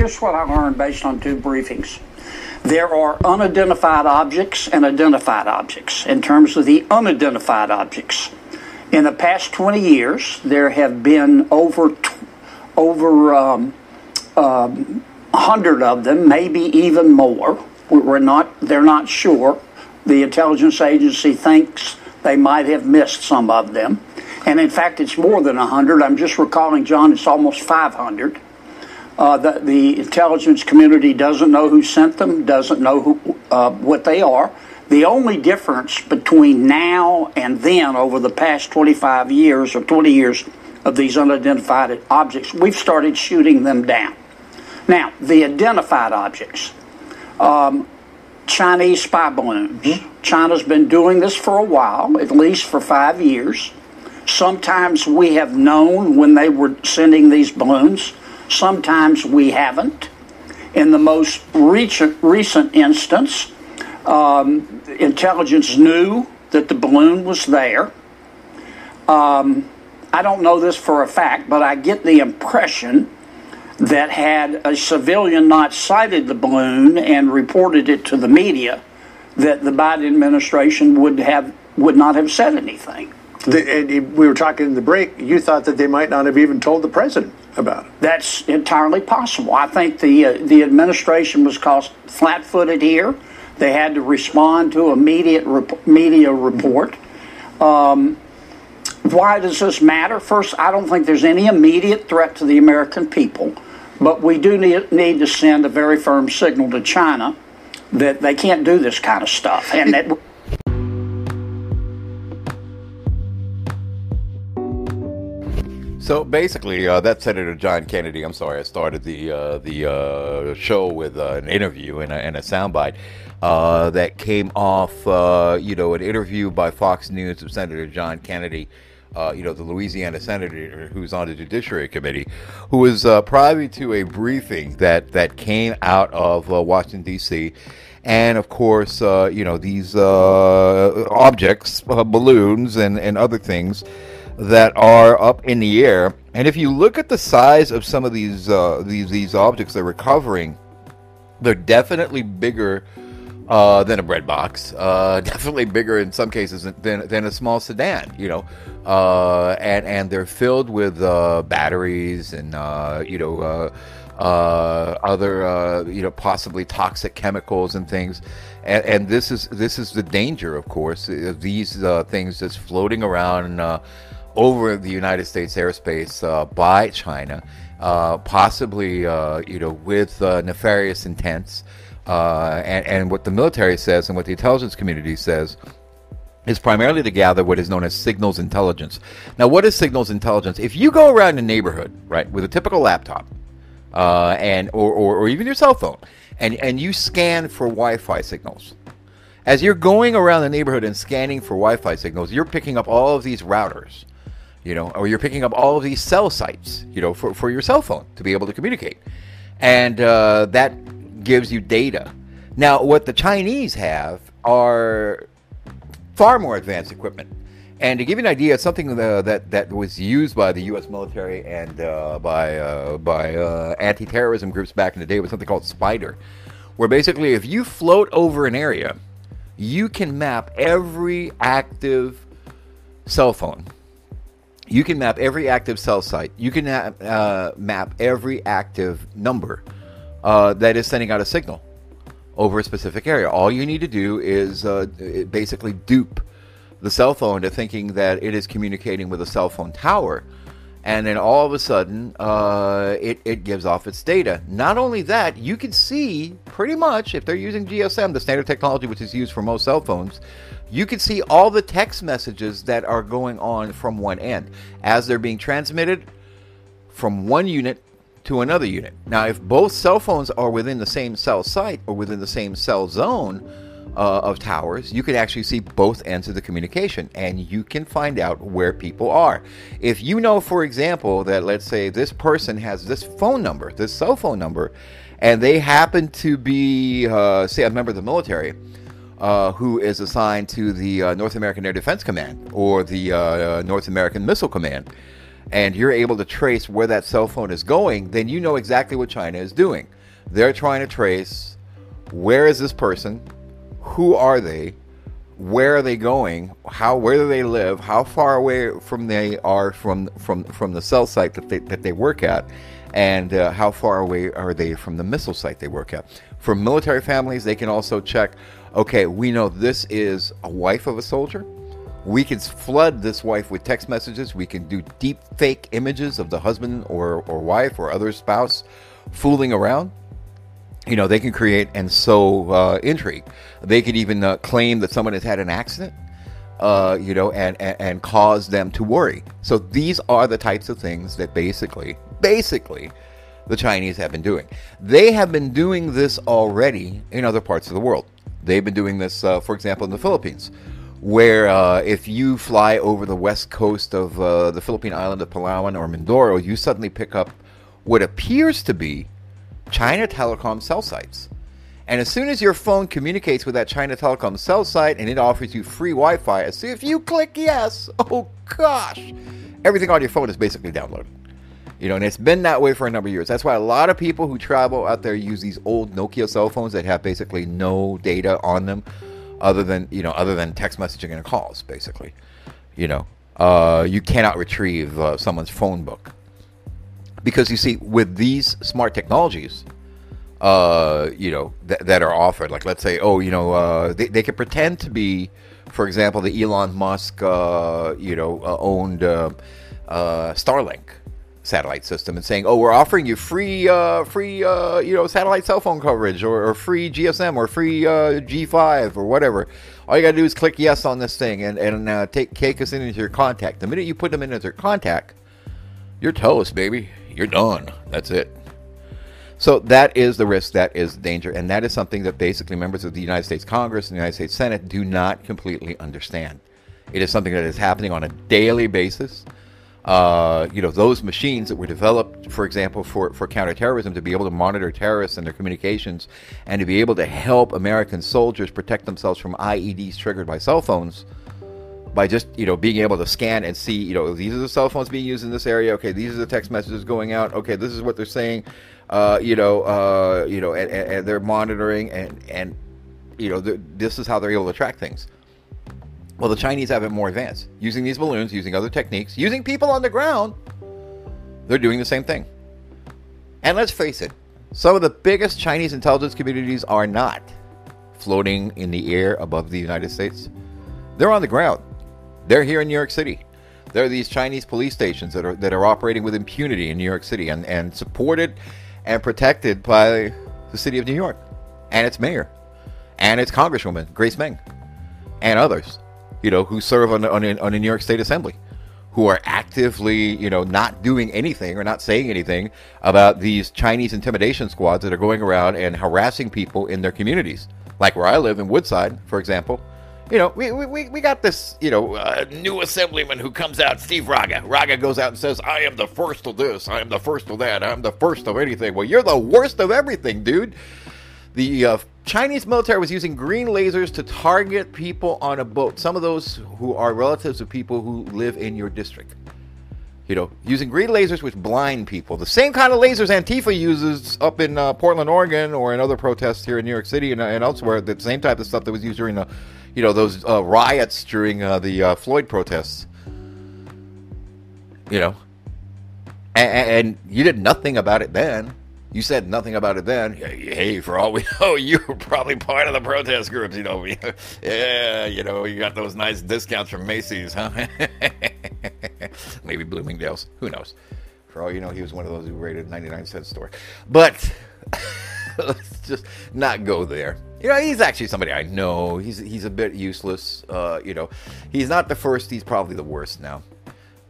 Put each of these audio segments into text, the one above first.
here's what I learned based on two briefings. There are unidentified objects and identified objects. In terms of the unidentified objects, in the past 20 years, there have been over over um, um, 100 of them, maybe even more. We're not, they're not sure. The intelligence agency thinks they might have missed some of them. And in fact, it's more than 100. I'm just recalling, John, it's almost 500. Uh, the, the, intelligence community doesn't know who sent them, doesn't know who, uh, what they are. The only difference between now and then, over the past 25 years or 20 years of these unidentified objects, we've started shooting them down. Now, the identified objects. Um, Chinese spy balloons. Mm-hmm. China's been doing this for a while, at least for five years. Sometimes we have known when they were sending these balloons, sometimes we haven't. In the most recent, instance, um, intelligence knew that the balloon was there. Um, I don't know this for a fact, but I get the impression that had a civilian not sighted the balloon and reported it to the media, that the Biden administration would have would not have said anything. The, we were talking in the break. You thought that they might not have even told the president about it. That's entirely possible. I think the uh, the administration was caught flat-footed here. They had to respond to immediate rep- media report. Um, why does this matter? First, I don't think there's any immediate threat to the American people, but we do need, need to send a very firm signal to China that they can't do this kind of stuff, and that. So basically, uh, that Senator John Kennedy. I'm sorry, I started the uh, the uh, show with uh, an interview and a, and a soundbite uh, that came off, uh, you know, an interview by Fox News of Senator John Kennedy you know, the Louisiana senator who's on the Judiciary Committee, who was privy to a briefing that, that came out of Washington, D.C. And of course, you know, these objects, balloons, and, and other things that are up in the air. And if you look at the size of some of these, these, these objects they're recovering, they're definitely bigger uh, than a bread box. Uh, definitely bigger in some cases than, than a small sedan, you know. Uh, and, and they're filled with uh, batteries and, uh, you know, uh, other, you know, possibly toxic chemicals and things. And, and, this is this is the danger, of course, of these things just floating around over the United States airspace by China, possibly, you know, with nefarious intents. Uh, and, and what the military says and what the intelligence community says is primarily to gather what is known as signals intelligence. Now, what is signals intelligence? If you go around a neighborhood, right, with a typical laptop, uh, and or, or, or, even your cell phone, and, and you scan for Wi-Fi signals, as you're going around the neighborhood and scanning for Wi-Fi signals, you're picking up all of these routers, you know, or you're picking up all of these cell sites, you know, for, for your cell phone to be able to communicate, and uh, that gives you data. Now, what the Chinese have are far more advanced equipment. And to give you an idea, something that, that, that was used by the U.S. military and uh, by, uh, by uh, anti terrorism groups back in the day was something called SPIDER, where basically if you float over an area, you can map every active cell phone. You can map every active cell site. You can uh, map every active number uh, that is sending out a signal over a specific area. All you need to do is uh, basically dupe the cell phone into thinking that it is communicating with a cell phone tower. And then all of a sudden, uh, it, it gives off its data. Not only that, you can see pretty much, if they're using GSM, the standard technology which is used for most cell phones, you can see all the text messages that are going on from one end as they're being transmitted from one unit to another unit. Now, if both cell phones are within the same cell site or within the same cell zone uh, of towers, you can actually see both ends of the communication and you can find out where people are. If you know, for example, that let's say this person has this phone number, this cell phone number, and they happen to be, uh, say, a member of the military. Uh, who is assigned to the uh, North American Air Defense Command or the uh, North American Missile Command and you're able to trace where that cell phone is going, then you know exactly what China is doing. They're trying to trace where is this person, who are they, where are they going, how where do they live, how far away from they are from from from the cell site that they that they work at, and uh, how far away are they from the missile site they work at. For military families, they can also check. Okay, we know this is a wife of a soldier. We can flood this wife with text messages. We can do deep fake images of the husband or, or wife or other spouse fooling around you know, they can create and sow uh, intrigue. They could even uh, claim that someone has had an accident, uh, you know, and, and, and cause them to worry. So these are the types of things that basically, basically, the Chinese have been doing. They have been doing this already in other parts of the world. They've been doing this, uh, for example, in the Philippines, where uh, if you fly over the west coast of uh, the Philippine island of Palawan or Mindoro, you suddenly pick up what appears to be China Telecom cell sites. And as soon as your phone communicates with that China Telecom cell site and it offers you free Wi Fi, as soon if you click yes, oh gosh, everything on your phone is basically downloaded. You know, and it's been that way for a number of years. That's why a lot of people who travel out there use these old Nokia cell phones that have basically no data on them, other than you know, other than text messaging and calls, basically. You know, uh, you cannot retrieve uh, someone's phone book because you see with these smart technologies uh, you know th- that are offered like let's say oh you know uh, they, they can pretend to be for example the elon musk uh, you know uh, owned uh, uh, starlink satellite system and saying oh we're offering you free free you know satellite cell phone coverage or, or free gsm or free g5 or whatever. All you gotta do is click yes on this thing and, and take, take us into your contact. The minute you put them in as your contact you're toast baby you're done. That's it. So that is the risk, that is the danger, and that is something that basically members of the United States Congress and the United States Senate do not completely understand. It is something that is happening on a daily basis. Uh, you know, those machines that were developed, for example, for, for counterterrorism, to be able to monitor terrorists and their communications and to be able to help American soldiers protect themselves from IEDs triggered by cell phones by just you know being able to scan and see you know these are the cell phones being used in this area. Okay these are the text messages going out. Okay this is what they're saying. Uh, you know uh, you know and, and, they're monitoring and and you know this is how they're able to track things. Well the chinese have it more advanced. Using these balloons using other techniques using people on the ground they're doing the same thing. And let's face it some of the biggest chinese intelligence communities are not floating in the air above the united states. They're on the ground they're here in New York City. There are these Chinese police stations that are that are operating with impunity in New York City and, and supported and protected by the city of New York and its mayor and its congresswoman Grace Meng and others, you know, who serve on, on, on the New York State Assembly, who are actively, you know, not doing anything or not saying anything about these Chinese intimidation squads that are going around and harassing people in their communities. Like where I live in Woodside, for example, you know, we, we, we got this, you know, uh, new assemblyman who comes out, Steve Raga. Raga goes out and says, I am the first of this, I am the first of that, I'm the first of anything. Well, you're the worst of everything, dude. The uh, Chinese military was using green lasers to target people on a boat, some of those who are relatives of people who live in your district. You know, using green lasers which blind people. The same kind of lasers Antifa uses up in uh, Portland, Oregon, or in other protests here in New York City and, and elsewhere. The same type of stuff that was used during the you know those uh, riots during uh, the uh, Floyd protests. You know, and, and, you did nothing about it then. You said nothing about it then. Hey, for all we know, you were probably part of the protest groups. You know, yeah, you know, you got those nice discounts from Macy's, huh? Maybe Bloomingdale's. Who knows? For all you know, he was one of those who raided 99 cent store. But let's just not go there. You know, he's actually somebody I know. He's he's a bit useless. Uh, you know, he's not the first. He's probably the worst now.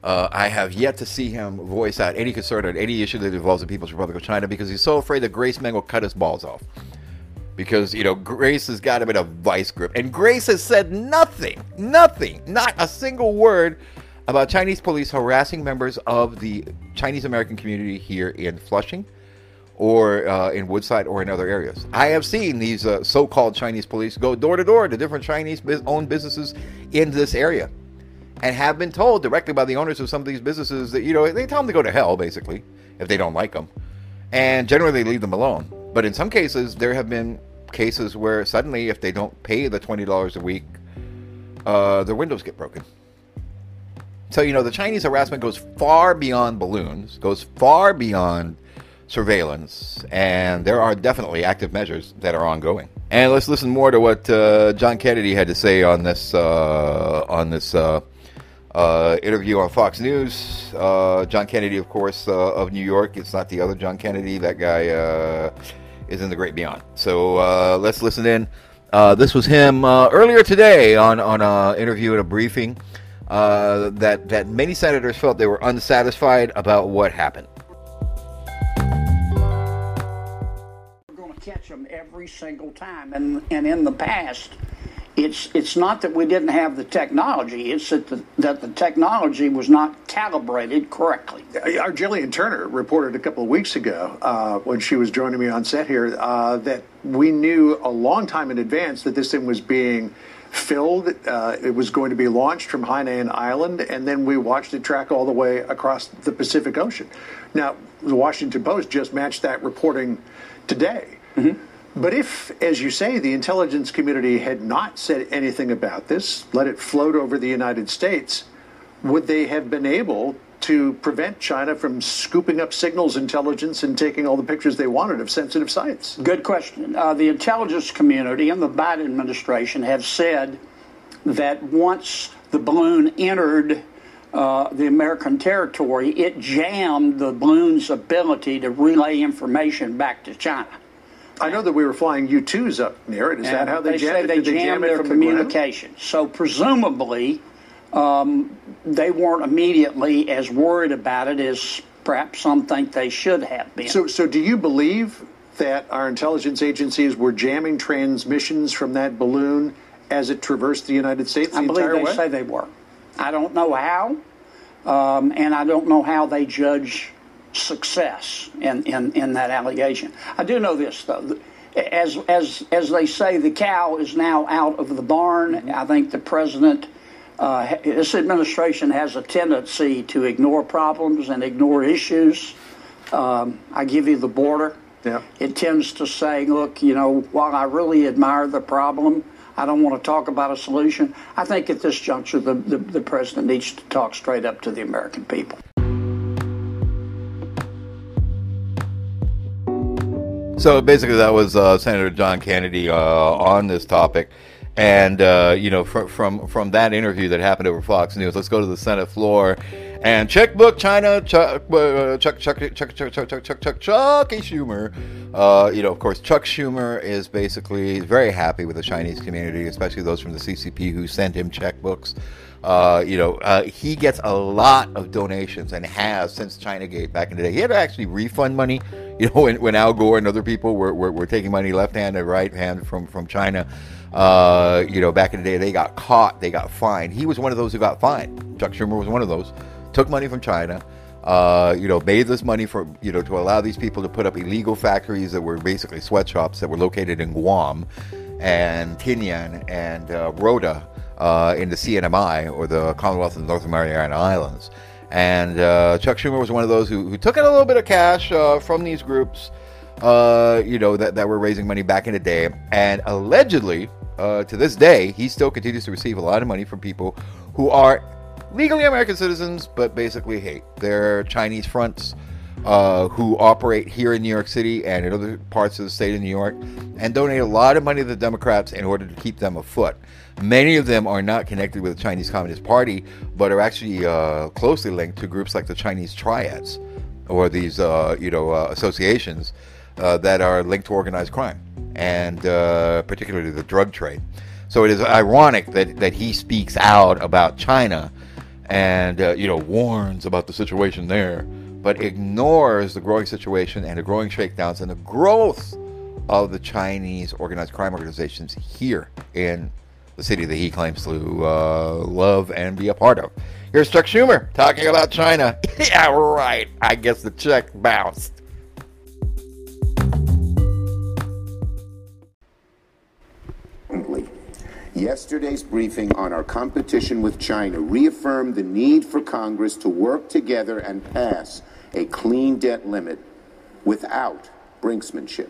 Uh, I have yet to see him voice out any concern on any issue that involves the People's Republic of China because he's so afraid that Grace Meng will cut his balls off. Because, you know, Grace has got him in a vice grip. And Grace has said nothing, nothing, not a single word about Chinese police harassing members of the Chinese American community here in Flushing or uh, in Woodside or in other areas. I have seen these uh, so called Chinese police go door to door to different Chinese owned businesses in this area. and have been told directly by the owners of some of these businesses that, you know, they tell them to go to hell, basically, if they don't like them. And generally, they leave them alone. But in some cases, there have been cases where suddenly, if they don't pay the $20 a week, uh, their windows get broken. So, you know, the Chinese harassment goes far beyond balloons, goes far beyond surveillance, and there are definitely active measures that are ongoing. And let's listen more to what uh, John Kennedy had to say on this uh, on this uh, uh interview on Fox News. Uh, John Kennedy, of course, uh, of New York. It's not the other John Kennedy. That guy is in the great beyond. So let's listen in. this was him earlier today on on an interview at a briefing. That that many senators felt they were unsatisfied about what happened. We're going to catch them every single time. And, and in the past, it's, it's not that we didn't have the technology, it's that the, that the technology was not calibrated correctly. Our Jillian Turner reported a couple of weeks ago uh, when she was joining me on set here uh, that we knew a long time in advance that this thing was being filled. Uh, it was going to be launched from Hainan Island, and then we watched it track all the way across the Pacific Ocean. Now, the Washington Post just matched that reporting today. Mm-hmm. But if, as you say, the intelligence community had not said anything about this, let it float over the United States, would they have been able to prevent China from scooping up signals intelligence and taking all the pictures they wanted of sensitive sites? Good question. Uh, the intelligence community and the Biden administration have said that once the balloon entered uh, the American territory, it jammed the balloon's ability to relay information back to China. I know that we were flying U-2s up near it. Is and that how they, they jammed it? They jammed their communication. The so presumably, um, they weren't immediately as worried about it as perhaps some think they should have been. So, so do you believe that our intelligence agencies were jamming transmissions from that balloon as it traversed the United States the I believe they way? say they were. I don't know how, um, and I don't know how they judge success in, in, in that allegation. I do know this, though. As, as, as they say, the cow is now out of the barn. Mm-hmm. I think the president, uh, this administration has a tendency to ignore problems and ignore issues. Um, I give you the border. Yeah. It tends to say, look, you know, while I really admire the problem, I don't want to talk about a solution. I think at this juncture, the, the, the president needs to talk straight up to the American people. So basically, that was uh, Senator John Kennedy uh, on this topic, and uh, you know, from from from that interview that happened over Fox News, let's go to the Senate floor and checkbook China Chuck Chuck Chuck Chuck Chuck Chuck Chuck Chuck Chuck Chucky Schumer. Uh, you know, of course, Chuck Schumer is basically very happy with the Chinese community, especially those from the CCP who sent him checkbooks. Uh, you know, uh, he gets a lot of donations and has since China Gate back in the day. He had to actually refund money you know, when, when Al Gore and other people were, were, were taking money left hand and right hand from, from China, uh, you know, back in the day, they got caught, they got fined. He was one of those who got fined. Chuck Schumer was one of those. Took money from China, uh, you know, made this money for, you know, to allow these people to put up illegal factories that were basically sweatshops that were located in Guam and Tinian and uh, Rota uh, in the CNMI or the Commonwealth of the North Mariana Islands. And uh, Chuck Schumer was one of those who, who took in a little bit of cash uh, from these groups, uh, you know, that, that were raising money back in the day. And allegedly, uh, to this day, he still continues to receive a lot of money from people who are legally American citizens, but basically hate. They're Chinese fronts uh, who operate here in New York City and in other parts of the state of New York and donate a lot of money to the Democrats in order to keep them afoot. Many of them are not connected with the Chinese Communist Party, but are actually uh, closely linked to groups like the Chinese Triads or these, uh, you know, uh, associations uh, that are linked to organized crime and particularly the drug trade. So it is ironic that, that he speaks out about China and, you know, warns about the situation there, but ignores the growing situation and the growing shakedowns and the growth of the Chinese organized crime organizations here in the city that he claims to uh, love and be a part of. Here's Chuck Schumer talking about China. yeah, right. I guess the check bounced. Yesterday's briefing on our competition with China reaffirmed the need for Congress to work together and pass a clean debt limit without brinksmanship.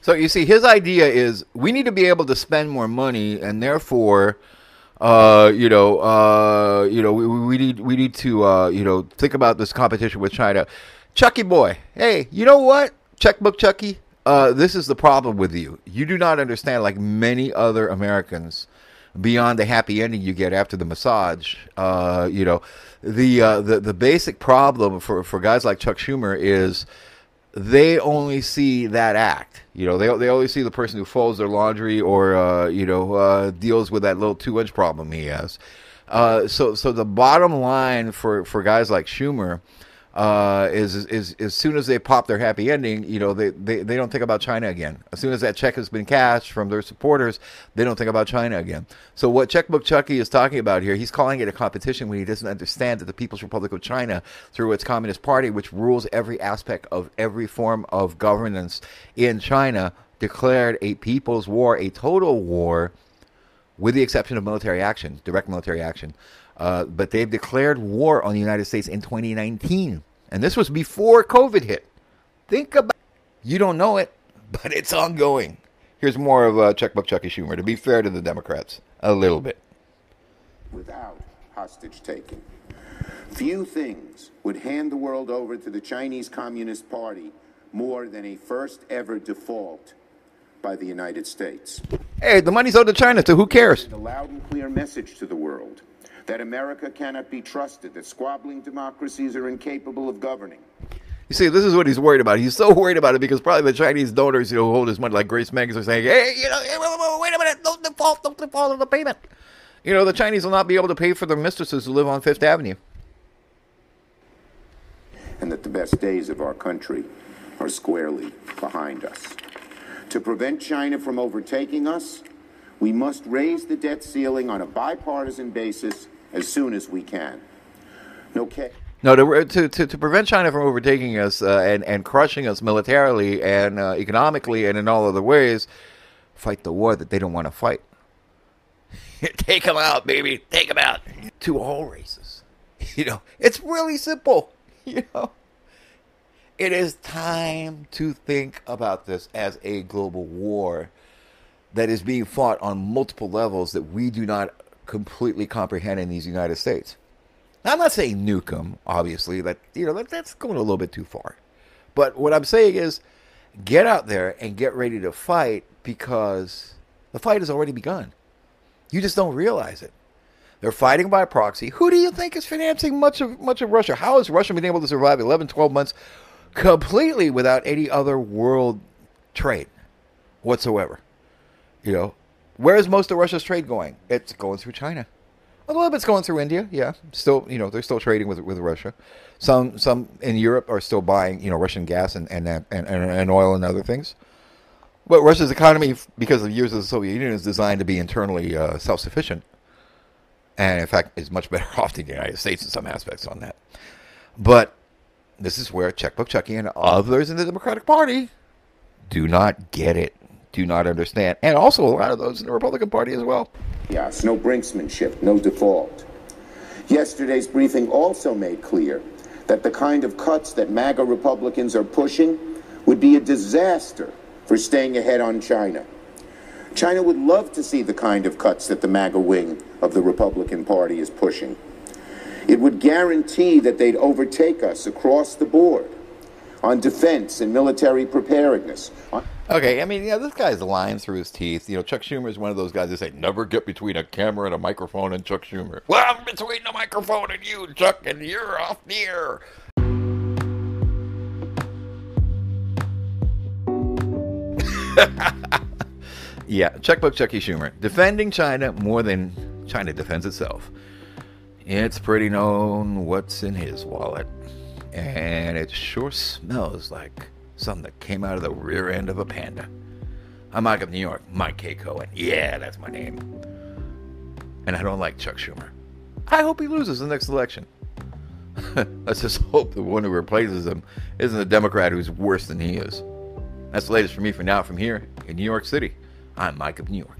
So you see, his idea is we need to be able to spend more money, and therefore, uh, you know, uh, you know, we, we need we need to uh, you know think about this competition with China. Chucky boy, hey, you know what? Checkbook Chucky, uh, this is the problem with you. You do not understand, like many other Americans, beyond the happy ending you get after the massage. Uh, you know, the uh, the the basic problem for for guys like Chuck Schumer is they only see that act. You know, they they only see the person who folds their laundry or uh, you know uh, deals with that little two inch problem he has. Uh, so so the bottom line for for guys like Schumer uh, is, is, is as soon as they pop their happy ending, you know, they, they, they don't think about China again. As soon as that check has been cashed from their supporters, they don't think about China again. So what Checkbook Chucky is talking about here, he's calling it a competition when he doesn't understand that the People's Republic of China, through its Communist Party, which rules every aspect of every form of governance in China, declared a people's war, a total war, with the exception of military action, direct military action. Uh, but they've declared war on the United States in 2019. And this was before COVID hit. Think about You don't know it, but it's ongoing. Here's more of uh, Checkbook Chucky Schumer, to be fair to the Democrats, a little bit. Without hostage taking, few things would hand the world over to the Chinese Communist Party more than a first ever default by the United States. Hey, the money's owed to China, so who cares? A loud and clear message to the world that America cannot be trusted, that squabbling democracies are incapable of governing. You see, this is what he's worried about. He's so worried about it because probably the Chinese donors, you know, who hold his money, like Grace Meng, are saying, "Hey, you know, wait a minute, don't default, don't default on the payment." You know, the Chinese will not be able to pay for their mistresses who live on Fifth Avenue. And that the best days of our country are squarely behind us. To prevent China from overtaking us, we must raise the debt ceiling on a bipartisan basis as soon as we can. Ca- no to, to, to, to, prevent China from overtaking us uh, and, and crushing us militarily and uh, economically and in all other ways, fight the war that they don't want to fight. Take them out, baby. Take them out. To all races. You know, it's really simple. You know, it is time to think about this as a global war that is being fought on multiple levels that we do not completely comprehend in these United States. Now, I'm not saying nuke them, obviously. That you know that, that's going a little bit too far. But what I'm saying is, get out there and get ready to fight because the fight has already begun. You just don't realize it. They're fighting by proxy. Who do you think is financing much of much of Russia? How has Russia been able to survive 11, 12 months completely without any other world trade whatsoever? You know, where is most of Russia's trade going? It's going through China. A little bit's going through India. Yeah, still, you know, they're still trading with with Russia. Some some in Europe are still buying, you know, Russian gas and and and, and, and oil and other things. But Russia's economy, because of years of the Soviet Union, is designed to be internally uh, self-sufficient, and in fact, is much better off than the United States in some aspects on that. But this is where Checkbook Chucky and others in the Democratic Party do not get it do not understand. And also a lot of those in the Republican Party as well. Yes, no brinksmanship, no default. Yesterday's briefing also made clear that the kind of cuts that MAGA Republicans are pushing would be a disaster for staying ahead on China. China would love to see the kind of cuts that the MAGA wing of the Republican Party is pushing. It would guarantee that they'd overtake us across the board on defense and military preparedness. Okay, I mean, yeah, this guy's lying through his teeth. You know, Chuck Schumer is one of those guys that say, never get between a camera and a microphone and Chuck Schumer. Well, I'm between the microphone and you, Chuck, and you're off the air. yeah, checkbook Chucky Schumer. Defending China more than China defends itself. It's pretty known what's in his wallet and it sure smells like Something that came out of the rear end of a panda. I'm Mike of New York, Mike K. Cohen. Yeah, that's my name. And I don't like Chuck Schumer. I hope he loses the next election. Let's just hope the one who replaces him isn't a Democrat who's worse than he is. That's the latest for me for now from here in New York City. I'm Mike of New York.